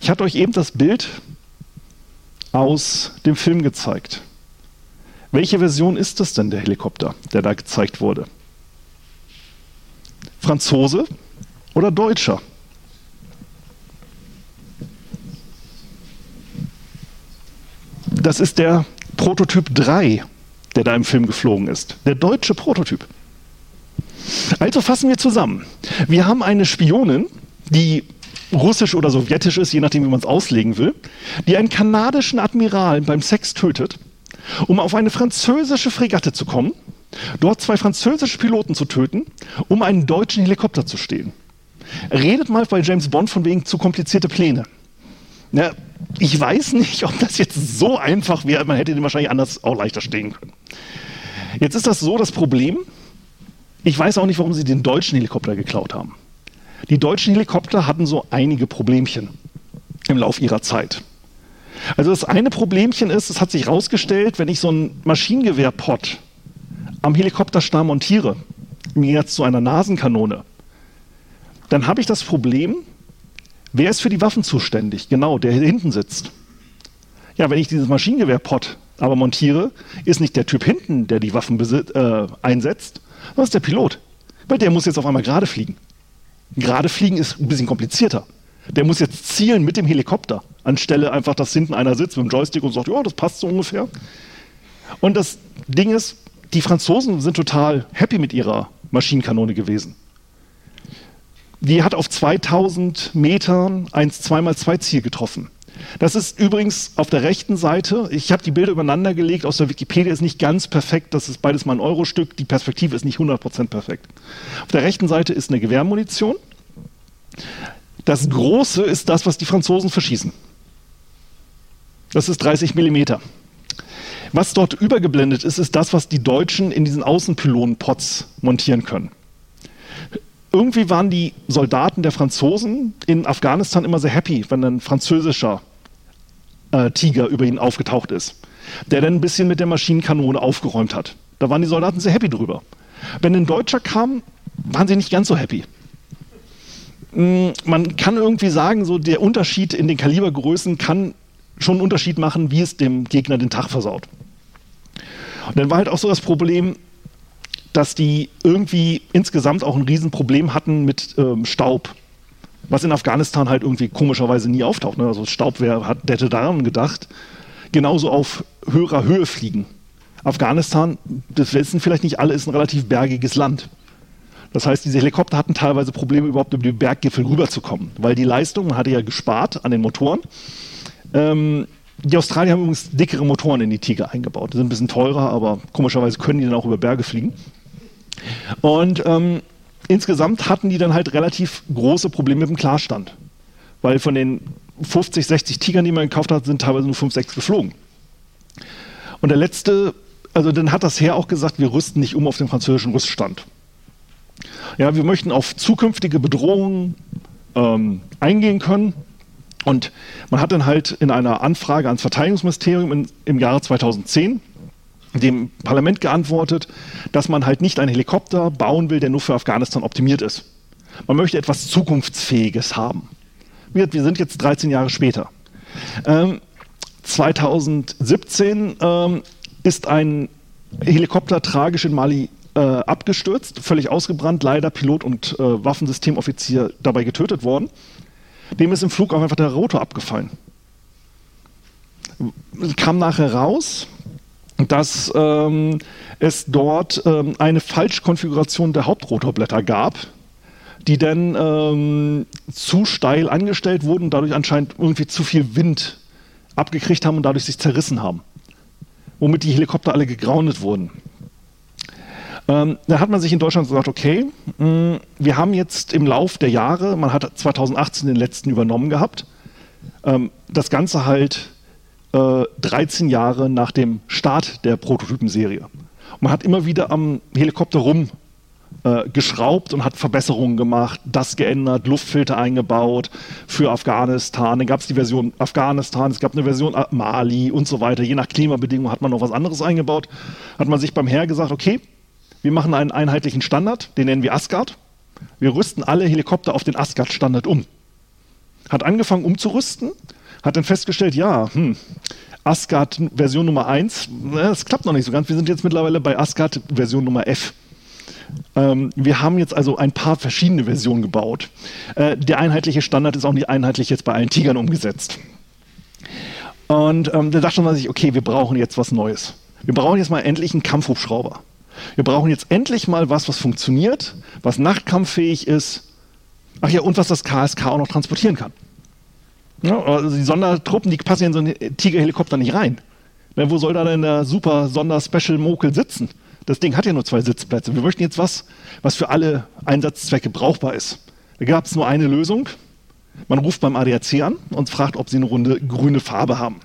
[SPEAKER 1] Ich hatte euch eben das Bild aus dem Film gezeigt. Welche Version ist das denn, der Helikopter, der da gezeigt wurde? Franzose oder Deutscher? Das ist der Prototyp 3, der da im Film geflogen ist. Der deutsche Prototyp. Also fassen wir zusammen. Wir haben eine Spionin, die russisch oder sowjetisch ist, je nachdem, wie man es auslegen will, die einen kanadischen Admiral beim Sex tötet, um auf eine französische Fregatte zu kommen, dort zwei französische Piloten zu töten, um einen deutschen Helikopter zu stehlen. Redet mal bei James Bond von wegen zu komplizierte Pläne. Ja, ich weiß nicht, ob das jetzt so einfach wäre. Man hätte den wahrscheinlich anders auch leichter stehen können. Jetzt ist das so das Problem. Ich weiß auch nicht, warum sie den deutschen Helikopter geklaut haben. Die deutschen Helikopter hatten so einige Problemchen im Lauf ihrer Zeit. Also das eine Problemchen ist, es hat sich herausgestellt, wenn ich so ein Maschinengewehrpot am Helikopterstar montiere, im Gegensatz zu einer Nasenkanone, dann habe ich das Problem, wer ist für die Waffen zuständig? Genau, der hinten sitzt. Ja, wenn ich dieses Maschinengewehrpot aber montiere, ist nicht der Typ hinten, der die Waffen äh, einsetzt, sondern ist der Pilot. Weil der muss jetzt auf einmal gerade fliegen. Gerade fliegen ist ein bisschen komplizierter. Der muss jetzt zielen mit dem Helikopter, anstelle einfach, dass hinten einer sitzt mit dem Joystick und sagt, ja, das passt so ungefähr. Und das Ding ist, die Franzosen sind total happy mit ihrer Maschinenkanone gewesen. Die hat auf 2000 Metern ein 2x2 Ziel getroffen. Das ist übrigens auf der rechten Seite, ich habe die Bilder übereinander gelegt, aus der Wikipedia ist nicht ganz perfekt, das ist beides mal ein Euro-Stück, die Perspektive ist nicht 100% perfekt. Auf der rechten Seite ist eine Gewehrmunition. Das Große ist das, was die Franzosen verschießen. Das ist 30 Millimeter. Was dort übergeblendet ist, ist das, was die Deutschen in diesen Außenpylonenpots montieren können. Irgendwie waren die Soldaten der Franzosen in Afghanistan immer sehr happy, wenn ein französischer äh, Tiger über ihn aufgetaucht ist, der dann ein bisschen mit der Maschinenkanone aufgeräumt hat. Da waren die Soldaten sehr happy drüber. Wenn ein Deutscher kam, waren sie nicht ganz so happy. Mm, man kann irgendwie sagen, so der Unterschied in den Kalibergrößen kann schon einen Unterschied machen, wie es dem Gegner den Tag versaut. Und dann war halt auch so das Problem, dass die irgendwie insgesamt auch ein Riesenproblem hatten mit ähm, Staub was in Afghanistan halt irgendwie komischerweise nie auftaucht. Ne? Also Staub, wer hat, hätte daran gedacht, genauso auf höherer Höhe fliegen. Afghanistan, das wissen vielleicht nicht alle, ist ein relativ bergiges Land. Das heißt, diese Helikopter hatten teilweise Probleme, überhaupt über die Berggipfel rüberzukommen, weil die Leistung, man hatte ja gespart an den Motoren. Ähm, die Australier haben übrigens dickere Motoren in die Tiger eingebaut. Die sind ein bisschen teurer, aber komischerweise können die dann auch über Berge fliegen. Und ähm, insgesamt hatten die dann halt relativ große Probleme mit dem Klarstand. Weil von den 50, 60 Tigern, die man gekauft hat, sind teilweise nur 5, 6 geflogen. Und der letzte, also dann hat das Heer auch gesagt, wir rüsten nicht um auf den französischen Rüststand. Ja, wir möchten auf zukünftige Bedrohungen ähm, eingehen können. Und man hat dann halt in einer Anfrage ans Verteidigungsministerium in, im Jahre 2010 dem Parlament geantwortet, dass man halt nicht einen Helikopter bauen will, der nur für Afghanistan optimiert ist. Man möchte etwas Zukunftsfähiges haben. Wir, wir sind jetzt 13 Jahre später. Ähm, 2017 ähm, ist ein Helikopter tragisch in Mali äh, abgestürzt, völlig ausgebrannt, leider Pilot und äh, Waffensystemoffizier dabei getötet worden. Dem ist im Flug auch einfach der Rotor abgefallen. Kam nachher raus, dass ähm, es dort ähm, eine Falschkonfiguration der Hauptrotorblätter gab, die dann ähm, zu steil angestellt wurden und dadurch anscheinend irgendwie zu viel Wind abgekriegt haben und dadurch sich zerrissen haben. Womit die Helikopter alle gegroundet wurden. Ähm, da hat man sich in Deutschland gesagt, okay, mh, mm, wir haben jetzt im Lauf der Jahre, man hat 2018 den letzten übernommen gehabt, ähm, das Ganze halt äh, 13 Jahre nach dem Start der Prototypenserie. man hat immer wieder am Helikopter rum äh, geschraubt und hat Verbesserungen gemacht, das geändert, Luftfilter eingebaut für Afghanistan. Dann gab es die Version Afghanistan, es gab eine Version Mali und so weiter. Je nach Klimabedingungen hat man noch was anderes eingebaut. Hat man sich beim Heer gesagt, okay, wir machen einen einheitlichen Standard, den nennen wir Asgard. Wir rüsten alle Helikopter auf den Asgard-Standard um. Hat angefangen umzurüsten, hat dann festgestellt, ja, hm, Asgard Version Nummer 1, das klappt noch nicht so ganz. Wir sind jetzt mittlerweile bei Asgard Version Nummer F. Ähm, wir haben jetzt also ein paar verschiedene Versionen gebaut. Äh, der einheitliche Standard ist auch nicht einheitlich jetzt bei allen Tigern umgesetzt. Und ähm, da dachte man sich, okay, wir brauchen jetzt was Neues. Wir brauchen jetzt mal endlich einen Kampfhubschrauber. Wir brauchen jetzt endlich mal was, was funktioniert, was nachtkampffähig ist. Ach ja, und was das KSK auch noch transportieren kann. Ja, also die Sondertruppen, die passen in so einen Tigerhelikopter nicht rein. Ja, wo soll da denn der super Sonder-Special-Mokel sitzen? Das Ding hat ja nur zwei Sitzplätze. Wir möchten jetzt was, was für alle Einsatzzwecke brauchbar ist. Da gab es nur eine Lösung. Man ruft beim ADAC an und fragt, ob sie eine runde grüne Farbe haben.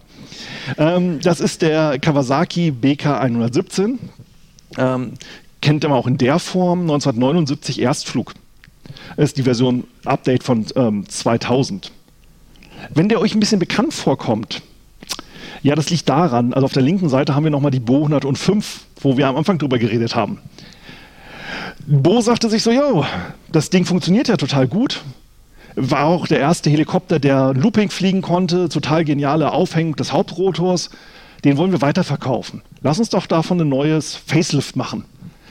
[SPEAKER 1] Ähm, das ist der Kawasaki BK 117. Ähm, kennt man auch in der Form 1979 Erstflug. Das ist die Version Update von ähm, 2000. Wenn der euch ein bisschen bekannt vorkommt, ja, das liegt daran, also auf der linken Seite haben wir nochmal die Bo 105, wo wir am Anfang drüber geredet haben. Bo sagte sich so, jo, das Ding funktioniert ja total gut. War auch der erste Helikopter, der Looping fliegen konnte, total geniale Aufhängung des Hauptrotors. Den wollen wir weiterverkaufen. Lass uns doch davon ein neues Facelift machen.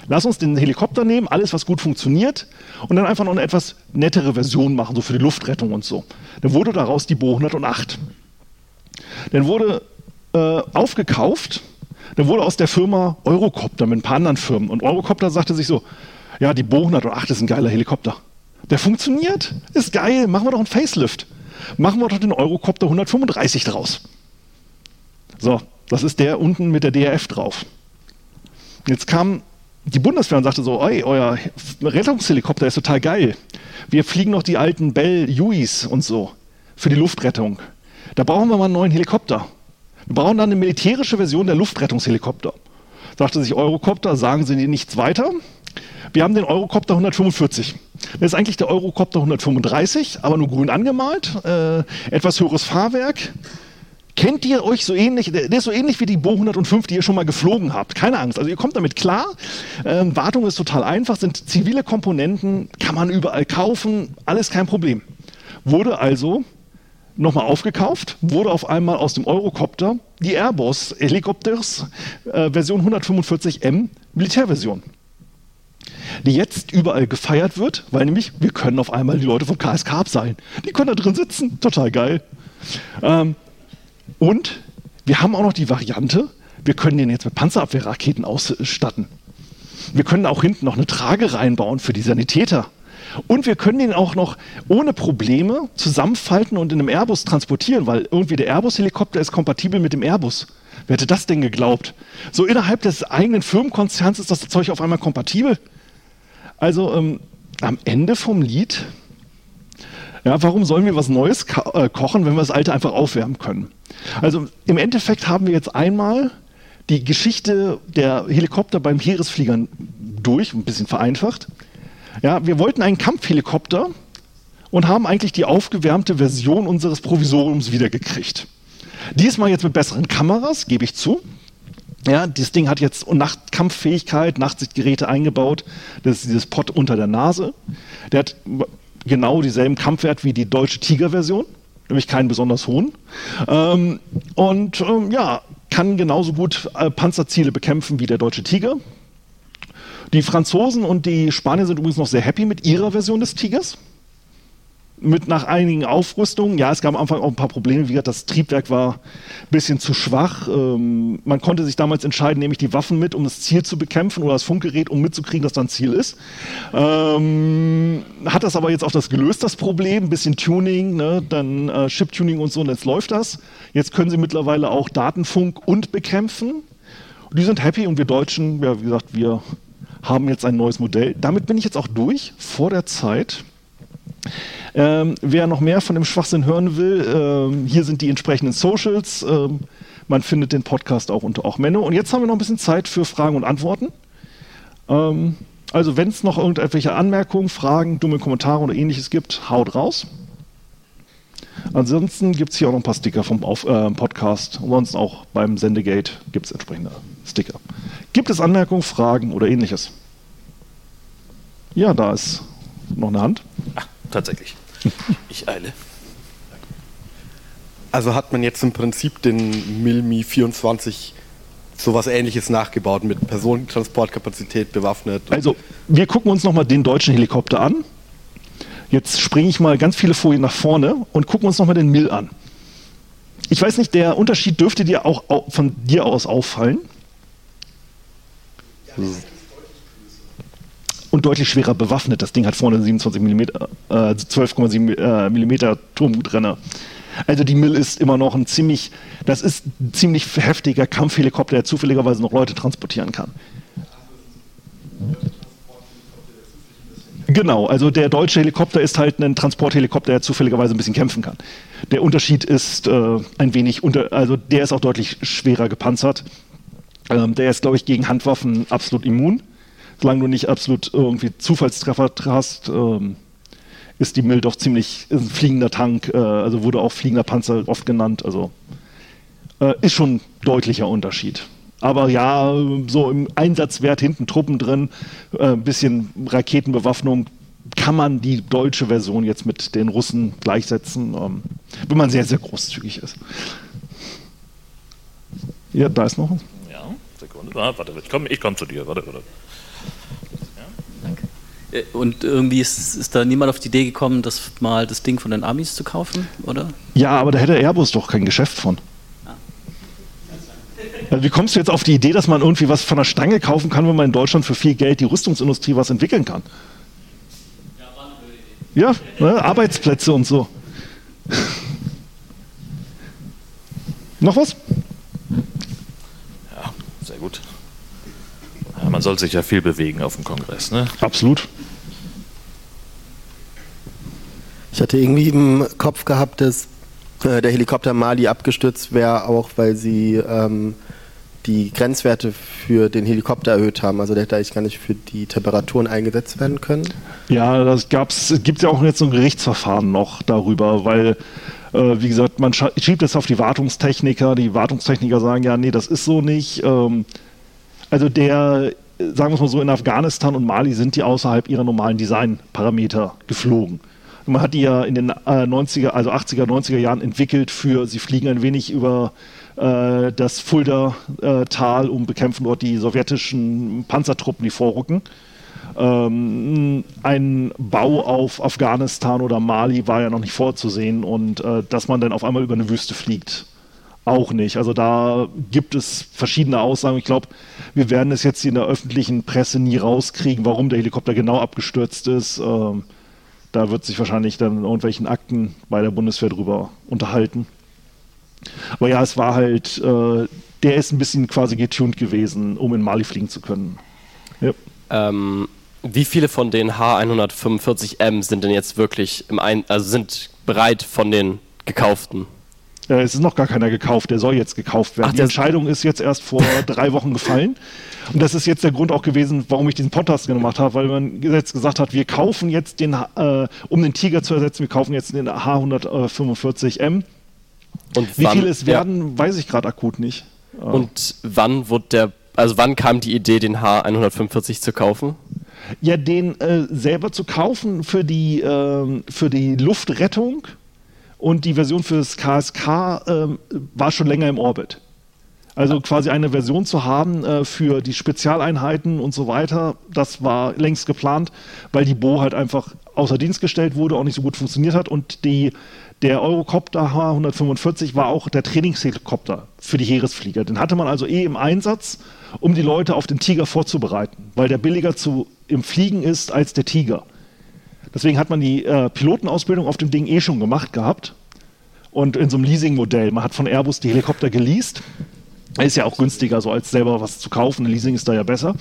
[SPEAKER 1] Lass uns den Helikopter nehmen, alles, was gut funktioniert, und dann einfach noch eine etwas nettere Version machen, so für die Luftrettung und so. Dann wurde daraus die Bo 108. Dann wurde äh, aufgekauft, dann wurde aus der Firma Eurocopter mit ein paar anderen Firmen. Und Eurocopter sagte sich so, ja, die Bo 108 ist ein geiler Helikopter. Der funktioniert, ist geil, machen wir doch einen Facelift. Machen wir doch den Eurocopter 135 draus. So, das ist der unten mit der DRF drauf. Jetzt kam die Bundeswehr und sagte so, euer Rettungshelikopter ist total geil. Wir fliegen noch die alten Bell Hueys und so für die Luftrettung. Da brauchen wir mal einen neuen Helikopter. Wir brauchen dann eine militärische Version der Luftrettungshelikopter. Sagte sich Eurocopter, sagen Sie nichts weiter. Wir haben den Eurocopter 145. Das ist eigentlich der Eurocopter 135, aber nur grün angemalt. Äh, etwas höheres Fahrwerk, Kennt ihr euch so ähnlich, der ist so ähnlich wie die Bo 105, die ihr schon mal geflogen habt. Keine Angst, also ihr kommt damit klar. Ähm, Wartung ist total einfach, sind zivile Komponenten, kann man überall kaufen, alles kein Problem. Wurde also nochmal aufgekauft, wurde auf einmal aus dem Eurocopter die Airbus Helikopters äh, Version 145M Militärversion die jetzt überall gefeiert wird, weil nämlich wir können auf einmal die Leute vom KSK abseilen. Die können da drin sitzen, total geil. Ähm, und wir haben auch noch die Variante, wir können den jetzt mit Panzerabwehrraketen ausstatten. Wir können auch hinten noch eine Trage reinbauen für die Sanitäter. Und wir können den auch noch ohne Probleme zusammenfalten und in einem Airbus transportieren, weil irgendwie der Airbus-Helikopter ist kompatibel mit dem Airbus. Wer hätte das denn geglaubt? So innerhalb des eigenen Firmenkonzerns ist das Zeug auf einmal kompatibel. Also ähm, am Ende vom Lied, ja, warum sollen wir was Neues äh, kochen, wenn wir das Alte einfach aufwärmen können? Also im Endeffekt haben wir jetzt einmal die Geschichte der Helikopter beim Heeresfliegern durch, ein bisschen vereinfacht. Ja, wir wollten einen Kampfhelikopter und haben eigentlich die aufgewärmte Version unseres Provisoriums wiedergekriegt. Diesmal jetzt mit besseren Kameras, gebe ich zu. Ja, das Ding hat jetzt Nachtkampffähigkeit, Nachtsichtgeräte eingebaut. Das ist dieses Pot unter der Nase. Der hat genau dieselben Kampfwert wie die deutsche Tiger-Version nämlich keinen besonders hohen. Ähm, und ähm, ja, kann genauso gut äh, Panzerziele bekämpfen wie der deutsche Tiger. Die Franzosen und die Spanier sind übrigens noch sehr happy mit ihrer Version des Tigers mit nach einigen Aufrüstungen, ja, es gab am Anfang auch ein paar Probleme, wie gesagt, das Triebwerk war ein bisschen zu schwach. Ähm, man konnte sich damals entscheiden, nehme ich die Waffen mit, um das Ziel zu bekämpfen oder das Funkgerät, um mitzukriegen, dass da ein Ziel ist. Ähm, hat das aber jetzt auch das gelöst, das Problem, ein bisschen Tuning, ne, dann äh, Chip-Tuning und so, und jetzt läuft das. Jetzt können sie mittlerweile auch Datenfunk und bekämpfen. Und die sind happy und wir Deutschen, ja, wie gesagt, wir haben jetzt ein neues Modell. Damit bin ich jetzt auch durch vor der Zeit. Ähm, wer noch mehr von dem Schwachsinn hören will, ähm, hier sind die entsprechenden Socials. Ähm, man findet den Podcast auch unter auch Menno. Und jetzt haben wir noch ein bisschen Zeit für Fragen und Antworten. Ähm, Also wenn es noch irgendwelche Anmerkungen, Fragen, dumme Kommentare oder ähnliches gibt, haut raus. Ansonsten gibt es hier auch noch ein paar Sticker vom Auf, äh, Podcast. Ansonsten auch beim Sendegate gibt es entsprechende Sticker. Gibt es Anmerkungen, Fragen oder ähnliches? Ja, da ist noch eine Hand.
[SPEAKER 2] Ach, tatsächlich. Ich eile.
[SPEAKER 3] Also hat man jetzt im Prinzip den Milmi 24 sowas ähnliches nachgebaut mit Personentransportkapazität bewaffnet.
[SPEAKER 1] Also, wir gucken uns nochmal den deutschen Helikopter an. Jetzt springe ich mal ganz viele Folien nach vorne und gucken uns nochmal den Mill an. Ich weiß nicht, der Unterschied dürfte dir auch von dir aus auffallen. Und deutlich schwerer bewaffnet. Das Ding hat vorne 27 mm, äh, 12,7 mm Turmgutrenner. Also die Mill ist immer noch ein ziemlich, das ist ein ziemlich heftiger Kampfhelikopter, der zufälligerweise noch Leute transportieren kann. Genau, also der deutsche Helikopter ist halt ein Transporthelikopter, der zufälligerweise ein bisschen kämpfen kann. Der Unterschied ist äh, ein wenig unter, also der ist auch deutlich schwerer gepanzert. Ähm, der ist, glaube ich, gegen Handwaffen absolut immun. Solange du nicht absolut irgendwie Zufallstreffer hast, ähm, ist die Mill doch ziemlich ein fliegender Tank, äh, also wurde auch fliegender Panzer oft genannt. Also äh, ist schon ein deutlicher Unterschied. Aber ja, so im Einsatzwert hinten Truppen drin, äh, ein bisschen Raketenbewaffnung, kann man die deutsche Version jetzt mit den Russen gleichsetzen, ähm, wenn man sehr, sehr großzügig ist. Ja, da ist noch.
[SPEAKER 2] Ja, Sekunde. Ah, warte, ich komme ich komm zu dir. Warte, warte.
[SPEAKER 4] Äh, und irgendwie ist, ist, da niemand auf die Idee gekommen, das mal das Ding von den Amis zu kaufen, oder?
[SPEAKER 1] Ja, aber da hätte Airbus doch kein Geschäft von. Also wie kommst du jetzt auf die Idee, dass man irgendwie was von der Stange kaufen kann, wenn man in Deutschland für viel Geld die Rüstungsindustrie was entwickeln kann? Ja, ne, Arbeitsplätze und so. Noch was?
[SPEAKER 2] Ja, sehr gut. Ja, man soll sich ja viel bewegen auf dem Kongress, ne?
[SPEAKER 1] Absolut.
[SPEAKER 3] Ich hatte irgendwie im Kopf gehabt, dass äh, der Helikopter Mali abgestürzt wäre, auch weil sie ähm, die Grenzwerte für den Helikopter erhöht haben. Also der hätte eigentlich gar nicht für die Temperaturen eingesetzt werden können.
[SPEAKER 1] Ja, das gibt ja auch jetzt so ein Gerichtsverfahren noch darüber, weil äh, wie gesagt, man schiebt es auf die Wartungstechniker. Die Wartungstechniker sagen ja, nee, das ist so nicht. Ähm, also der, sagen wir es mal so, in Afghanistan und Mali sind die außerhalb ihrer normalen Designparameter geflogen. Man hat die ja in den äh, 90er, also 80er, 90er Jahren entwickelt für, sie fliegen ein wenig über äh, das Fulda-Tal und bekämpfen dort die sowjetischen Panzertruppen, die vorrücken. Ähm, ein Bau auf Afghanistan oder Mali war ja noch nicht vorzusehen und äh, dass man dann auf einmal über eine Wüste fliegt, auch nicht. Also da gibt es verschiedene Aussagen. Ich glaube, wir werden es jetzt in der öffentlichen Presse nie rauskriegen, warum der Helikopter genau abgestürzt ist. Ähm, da wird sich wahrscheinlich dann in irgendwelchen Akten bei der Bundeswehr drüber unterhalten. Aber ja, es war halt, äh, der ist ein bisschen quasi getuned gewesen, um in Mali fliegen zu können.
[SPEAKER 5] Ja. Ähm, wie viele von den H145M sind denn jetzt wirklich im Ein also sind bereit von den gekauften?
[SPEAKER 1] Äh, es ist noch gar keiner gekauft, der soll jetzt gekauft werden. Ach, die Entscheidung ist jetzt erst vor drei Wochen gefallen. Und das ist jetzt der Grund auch gewesen, warum ich diesen Podcast gemacht habe, weil man jetzt gesagt hat, wir kaufen jetzt den, äh, um den Tiger zu ersetzen, wir kaufen jetzt den H145M. Und Wie viele es werden, ja. weiß ich gerade akut nicht.
[SPEAKER 5] Und wann wurde der, also wann kam die Idee, den H145 zu kaufen?
[SPEAKER 1] Ja, den äh, selber zu kaufen für die, äh, für die Luftrettung und die Version für das KSK äh, war schon länger im Orbit. Also quasi eine Version zu haben äh, für die Spezialeinheiten und so weiter, das war längst geplant, weil die Bo halt einfach außer Dienst gestellt wurde, auch nicht so gut funktioniert hat und die, der Eurocopter H145 war auch der Trainingshelikopter für die Heeresflieger. Den hatte man also eh im Einsatz, um die Leute auf den Tiger vorzubereiten, weil der billiger zu, im Fliegen ist als der Tiger. Deswegen hat man die äh, Pilotenausbildung auf dem Ding eh schon gemacht gehabt. Und in so einem Leasing-Modell. Man hat von Airbus die Helikopter geleast. Ist ja auch günstiger, so als selber was zu kaufen. Leasing ist da ja besser.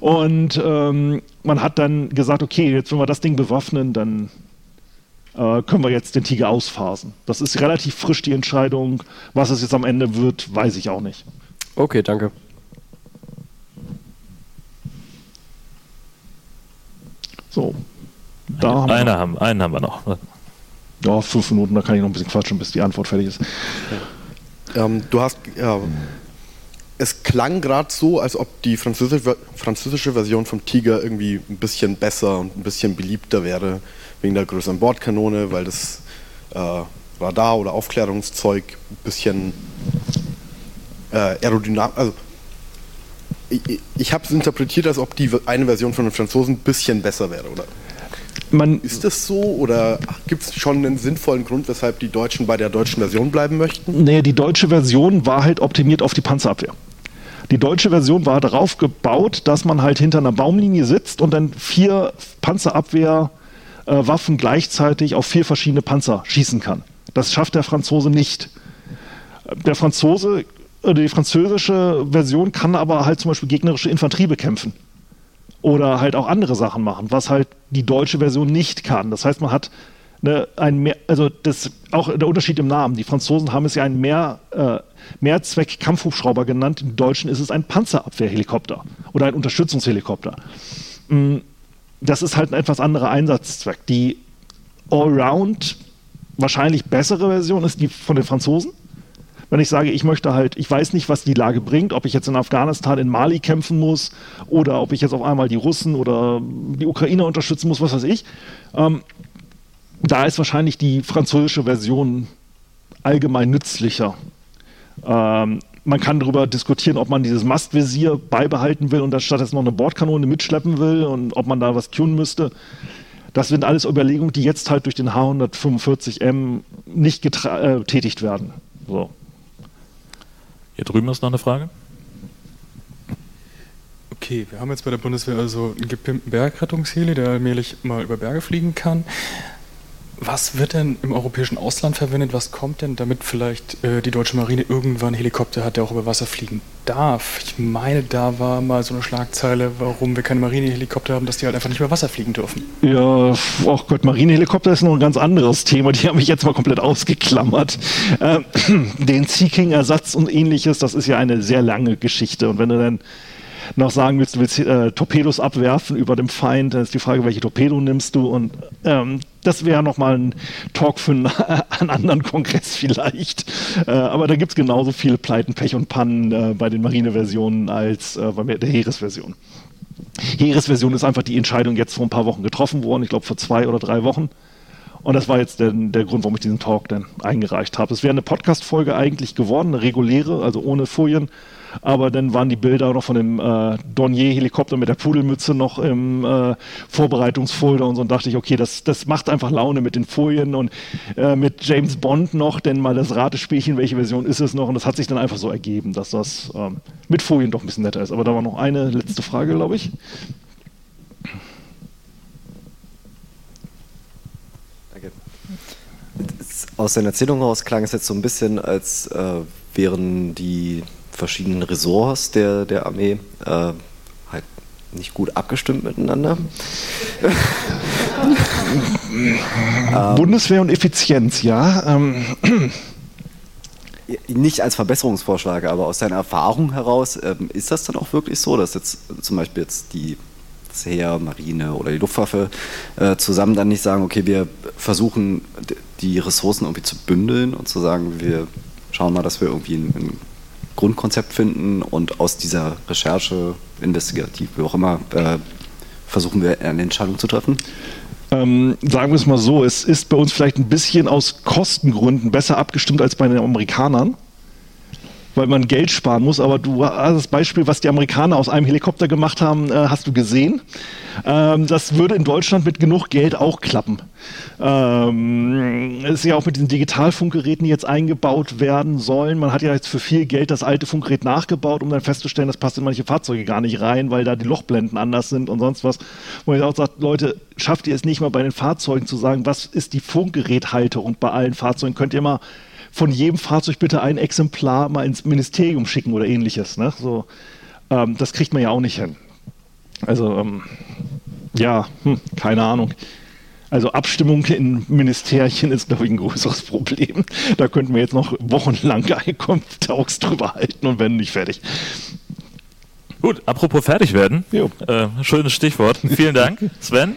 [SPEAKER 1] Und ähm, man hat dann gesagt, okay, jetzt wenn wir das Ding bewaffnen, dann äh, können wir jetzt den Tiger ausphasen. Das ist relativ frisch die Entscheidung. Was es jetzt am Ende wird, weiß ich auch nicht.
[SPEAKER 5] Okay, danke.
[SPEAKER 1] Da haben wir
[SPEAKER 2] Eine haben, einen haben wir noch.
[SPEAKER 1] Ja, fünf Minuten, da kann ich noch ein bisschen quatschen, bis die Antwort fertig ist.
[SPEAKER 3] Ähm, du hast, ja, es klang gerade so, als ob die französische, französische Version vom Tiger irgendwie ein bisschen besser und ein bisschen beliebter wäre, wegen der größeren Bordkanone, weil das äh, Radar- oder Aufklärungszeug ein bisschen äh, aerodynamisch, also ich, ich habe es interpretiert, als ob die eine Version von den Franzosen ein bisschen besser wäre, oder?
[SPEAKER 1] Man,
[SPEAKER 3] Ist das so oder gibt es schon einen sinnvollen Grund, weshalb die Deutschen bei der deutschen Version bleiben möchten?
[SPEAKER 1] Nee, die deutsche Version war halt optimiert auf die Panzerabwehr. Die deutsche Version war darauf gebaut, dass man halt hinter einer Baumlinie sitzt und dann vier Panzerabwehrwaffen gleichzeitig auf vier verschiedene Panzer schießen kann. Das schafft der Franzose nicht. Der Franzose, oder die französische Version kann aber halt zum Beispiel gegnerische Infanterie bekämpfen. Oder halt auch andere Sachen machen, was halt die deutsche Version nicht kann. Das heißt, man hat ne, ein mehr, also das auch der Unterschied im Namen. Die Franzosen haben es ja einen mehr, äh, Mehrzweck-Kampfhubschrauber genannt. Im Deutschen ist es ein Panzerabwehrhelikopter oder ein Unterstützungshelikopter. Mm, Das ist halt ein etwas anderer Einsatzzweck. Die Allround wahrscheinlich bessere Version ist die von den Franzosen. Wenn ich sage, ich möchte halt, ich weiß nicht, was die Lage bringt, ob ich jetzt in Afghanistan, in Mali kämpfen muss oder ob ich jetzt auf einmal die Russen oder die Ukrainer unterstützen muss, was weiß ich. Ähm, da ist wahrscheinlich die französische Version allgemein nützlicher. Ähm, man kann darüber diskutieren, ob man dieses Mastvisier beibehalten will und dann statt jetzt noch eine Bordkanone mitschleppen will und ob man da was tun müsste. Das sind alles Überlegungen, die jetzt halt durch den H145M nicht getra- äh, werden. So.
[SPEAKER 2] Hier drüben ist noch eine Frage.
[SPEAKER 6] Okay, wir haben jetzt bei der Bundeswehr also einen gepimpten Bergrettungsheli, der allmählich mal über Berge fliegen kann. Was wird denn im europäischen Ausland verwendet? Was kommt denn, damit vielleicht äh, die deutsche Marine irgendwann einen Helikopter hat, der auch über Wasser fliegen darf? Ich meine, da war mal so eine Schlagzeile, warum wir keine Marinehelikopter haben, dass die halt einfach nicht über Wasser fliegen dürfen.
[SPEAKER 1] Ja, oh Gott, Marinehelikopter ist noch ein ganz anderes Thema. Die haben mich jetzt mal komplett ausgeklammert. Ähm, den Sea King-Ersatz und ähnliches, das ist ja eine sehr lange Geschichte. Und wenn du dann noch sagen willst, du willst äh, Torpedos abwerfen über dem Feind, dann ist die Frage, welche Torpedo nimmst du? Und ähm, das wäre nochmal ein Talk für einen, einen anderen Kongress vielleicht. Äh, aber da gibt es genauso viele Pleiten, Pech und Pannen äh, bei den Marineversionen als äh, bei der Heeresversion. Heeresversion ist einfach die Entscheidung jetzt vor ein paar Wochen getroffen worden, ich glaube vor zwei oder drei Wochen. Und das war jetzt der, der Grund, warum ich diesen Talk dann eingereicht habe. Es wäre eine Podcast-Folge eigentlich geworden, eine reguläre, also ohne Folien. Aber dann waren die Bilder noch von dem äh, Dornier-Helikopter mit der Pudelmütze noch im äh, Vorbereitungsfolder und so. Und dachte ich, okay, das, das macht einfach Laune mit den Folien und äh, mit James Bond noch, denn mal das Ratespielchen, welche Version ist es noch? Und das hat sich dann einfach so ergeben, dass das ähm, mit Folien doch ein bisschen netter ist. Aber da war noch eine letzte Frage, glaube ich.
[SPEAKER 7] Danke. Es- Aus deiner Erzählung heraus klang es jetzt so ein bisschen, als äh, wären die verschiedenen Ressorts der, der Armee äh, halt nicht gut abgestimmt miteinander.
[SPEAKER 1] Bundeswehr und Effizienz, ja. Ähm,
[SPEAKER 7] Nicht als Verbesserungsvorschlag, aber aus deiner Erfahrung heraus, ähm, ist das dann auch wirklich so, dass jetzt zum Beispiel jetzt die das Heer, Marine oder die Luftwaffe äh, zusammen dann nicht sagen, okay, wir versuchen die Ressourcen irgendwie zu bündeln und zu sagen, wir schauen mal, dass wir irgendwie ein, ein Grundkonzept finden und aus dieser Recherche, investigativ, wie auch immer, äh, versuchen wir eine Entscheidung zu treffen?
[SPEAKER 1] ähm, sagen wir es mal so, es ist bei uns vielleicht ein bisschen aus Kostengründen besser abgestimmt als bei den Amerikanern, weil man Geld sparen muss. Aber du hast das Beispiel, was die Amerikaner aus einem Helikopter gemacht haben, äh, hast du gesehen. Ähm, das würde in Deutschland mit genug Geld auch klappen. Ähm, ist ja auch mit diesen Digitalfunkgeräten, die jetzt eingebaut werden sollen. Man hat ja jetzt für viel Geld das alte Funkgerät nachgebaut, um dann festzustellen, das passt in manche Fahrzeuge gar nicht rein, weil da die Lochblenden anders sind und sonst was. Wo ich auch sage, Leute, schafft ihr es nicht mal bei den Fahrzeugen zu sagen, was ist die Funkgeräthalterung bei allen Fahrzeugen? Könnt ihr mal von jedem Fahrzeug bitte ein Exemplar mal ins Ministerium schicken oder ähnliches. Ne? So, ähm, das kriegt man ja auch nicht hin. Also, ähm, ja, hm, keine Ahnung. Also Abstimmung in Ministerien ist, glaube ich, ein größeres Problem. Da könnten wir jetzt noch wochenlang Talks drüber halten und werden nicht fertig.
[SPEAKER 2] Gut, apropos fertig werden. Äh, schönes Stichwort. Vielen Dank, Sven.